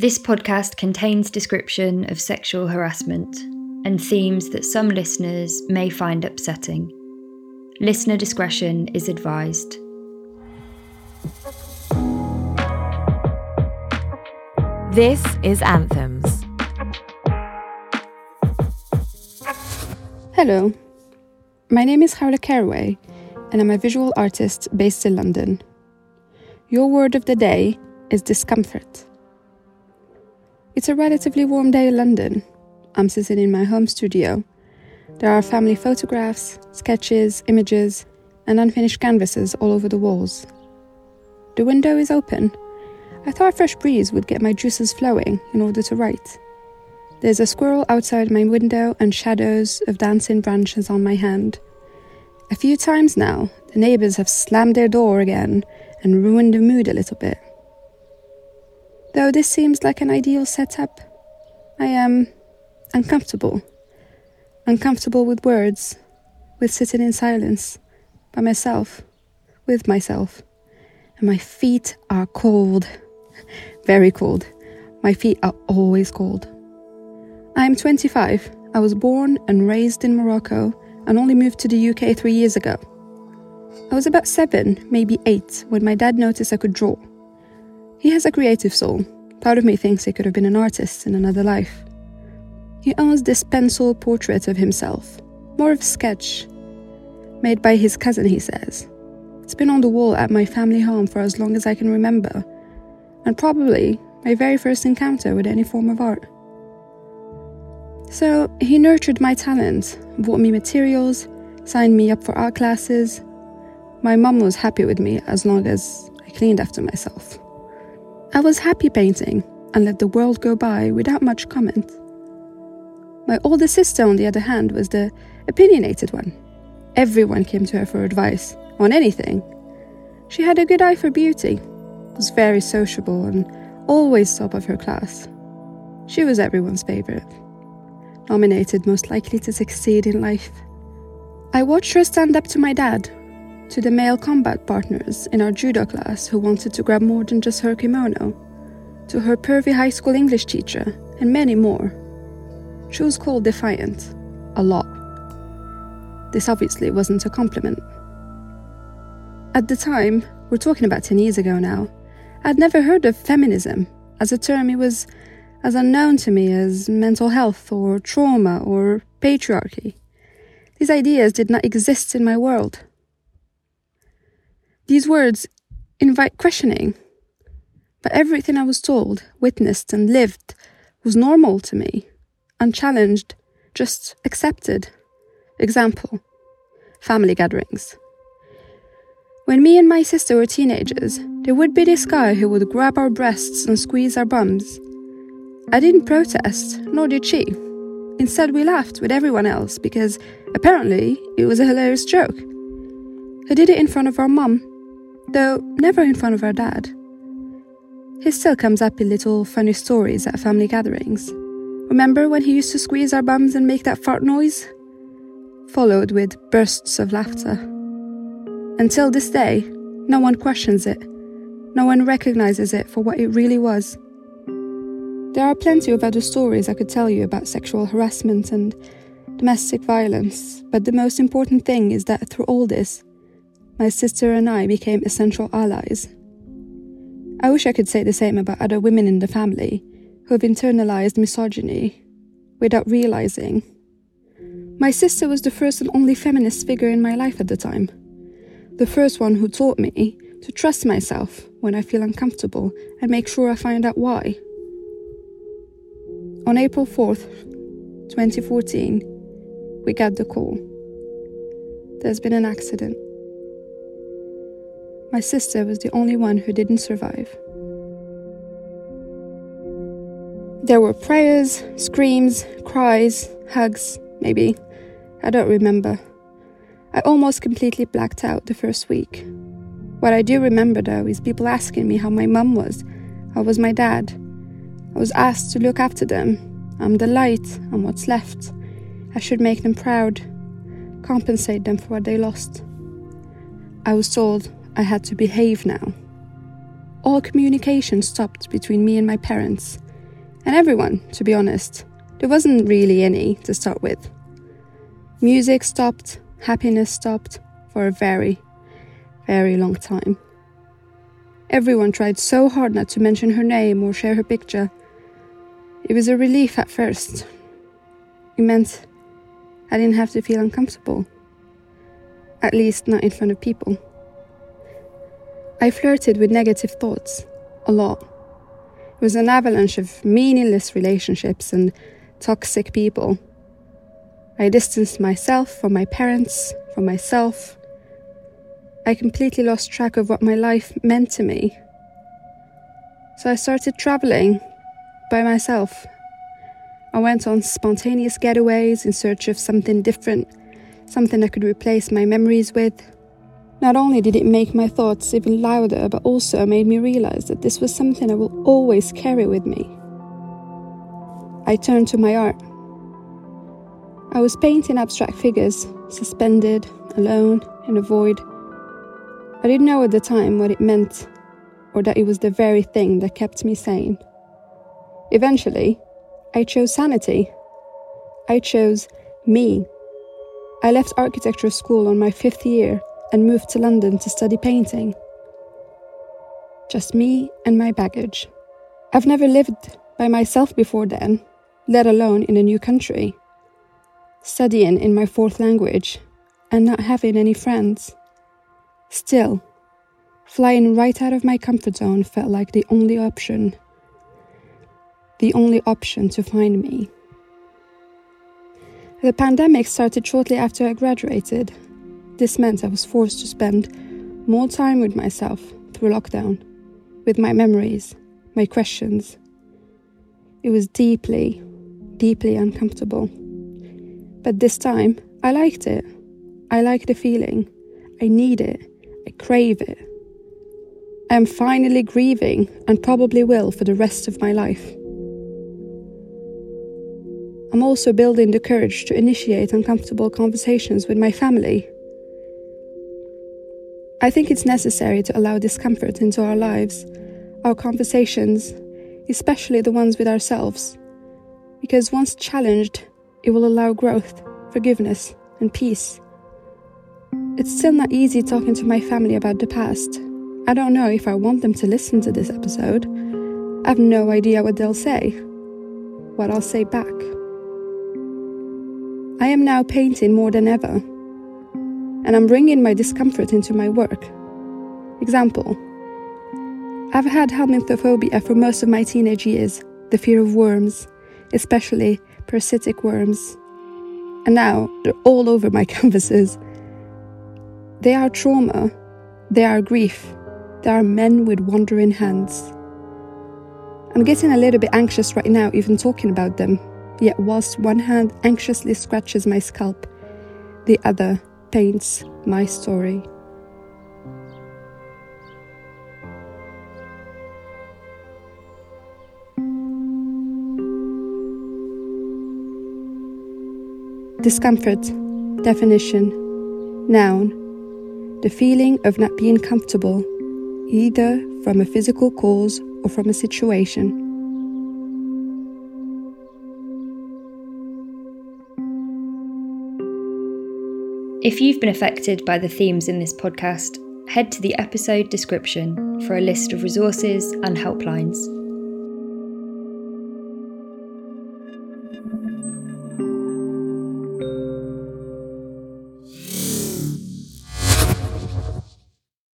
This podcast contains description of sexual harassment and themes that some listeners may find upsetting. Listener discretion is advised. This is Anthems. Hello, my name is Khaoula Karaweigh, and I'm a visual artist based in London. Your word of the day is discomfort. It's a relatively warm day in London. I'm sitting in my home studio. There are family photographs, sketches, images, and unfinished canvases all over the walls. The window is open. I thought a fresh breeze would get my juices flowing in order to write. There's a squirrel outside my window and shadows of dancing branches on my hand. A few times now, the neighbours have slammed their door again and ruined the mood a little bit. Though this seems like an ideal setup, I am uncomfortable. Uncomfortable with words, with sitting in silence, by myself, with myself. And my feet are cold. Very cold. My feet are always cold. I am 25. I was born and raised in Morocco and only moved to the UK three years ago. I was about seven, maybe eight, when my dad noticed I could draw. He has a creative soul. Part of me thinks he could have been an artist in another life. He owns this pencil portrait of himself, more of a sketch, made by his cousin, he says. It's been on the wall at my family home for as long as I can remember, and probably my very first encounter with any form of art. So he nurtured my talent, bought me materials, signed me up for art classes. My mum was happy with me as long as I cleaned after myself. I was happy painting and let the world go by without much comment. My older sister, on the other hand, was the opinionated one. Everyone came to her for advice on anything. She had a good eye for beauty, was very sociable, and always top of her class. She was everyone's favourite nominated most likely to succeed in life. I watched her stand up to my dad, to the male combat partners in our judo class who wanted to grab more than just her kimono, to her pervy high school English teacher, and many more. She was called defiant, a lot. This obviously wasn't a compliment. At the time, we're talking about 10 years ago now, I'd never heard of feminism as a term it was as unknown to me as mental health or trauma or patriarchy. These ideas did not exist in my world. These words invite questioning, but everything I was told, witnessed, and lived was normal to me, unchallenged, just accepted. Example family gatherings. When me and my sister were teenagers, there would be this guy who would grab our breasts and squeeze our bums. I didn't protest, nor did she. Instead, we laughed with everyone else because apparently it was a hilarious joke. He did it in front of our mum, though never in front of our dad. He still comes up in little funny stories at family gatherings. Remember when he used to squeeze our bums and make that fart noise? Followed with bursts of laughter. Until this day, no one questions it. No one recognizes it for what it really was. There are plenty of other stories I could tell you about sexual harassment and domestic violence, but the most important thing is that through all this, my sister and I became essential allies. I wish I could say the same about other women in the family who have internalized misogyny without realizing. My sister was the first and only feminist figure in my life at the time. The first one who taught me to trust myself when I feel uncomfortable and make sure I find out why. On April 4th, 2014, we got the call. There's been an accident. My sister was the only one who didn't survive. There were prayers, screams, cries, hugs, maybe. I don't remember. I almost completely blacked out the first week. What I do remember though is people asking me how my mum was, how was my dad, I was asked to look after them. I'm the light, I'm what's left. I should make them proud, compensate them for what they lost. I was told I had to behave now. All communication stopped between me and my parents, And everyone, to be honest. There wasn't really any to start with. Music stopped, happiness stopped for a very, very long time. Everyone tried so hard not to mention her name or share her picture. It was a relief at first. It meant I didn't have to feel uncomfortable. At least not in front of people. I flirted with negative thoughts a lot. It was an avalanche of meaningless relationships and toxic people. I distanced myself from my parents, from myself. I completely lost track of what my life meant to me. So I started traveling by myself. I went on spontaneous getaways in search of something different, something I could replace my memories with. Not only did it make my thoughts even louder, but also made me realize that this was something I will always carry with me. I turned to my art. I was painting abstract figures, suspended, alone, in a void. I didn't know at the time what it meant, or that it was the very thing that kept me sane. Eventually, I chose sanity. I chose me. I left architecture school on my fifth year and moved to London to study painting. Just me and my baggage. I've never lived by myself before then, let alone in a new country. Studying in my fourth language and not having any friends. Still, flying right out of my comfort zone felt like the only option. The only option to find me. The pandemic started shortly after I graduated. This meant I was forced to spend more time with myself through lockdown, with my memories, my questions. It was deeply, deeply uncomfortable. But this time, I liked it. I like the feeling. I need it. I crave it. I am finally grieving and probably will for the rest of my life. I'm also building the courage to initiate uncomfortable conversations with my family. I think it's necessary to allow discomfort into our lives, our conversations, especially the ones with ourselves, because once challenged, it will allow growth, forgiveness, and peace. It's still not easy talking to my family about the past. I don't know if I want them to listen to this episode. I have no idea what they'll say, what I'll say back. I am now painting more than ever, and I'm bringing my discomfort into my work. Example I've had helminthophobia for most of my teenage years, the fear of worms, especially parasitic worms. And now they're all over my canvases. They are trauma, they are grief, they are men with wandering hands. I'm getting a little bit anxious right now, even talking about them Yet, whilst one hand anxiously scratches my scalp, the other paints my story. Discomfort, definition, noun, the feeling of not being comfortable, either from a physical cause or from a situation. If you've been affected by the themes in this podcast, head to the episode description for a list of resources and helplines.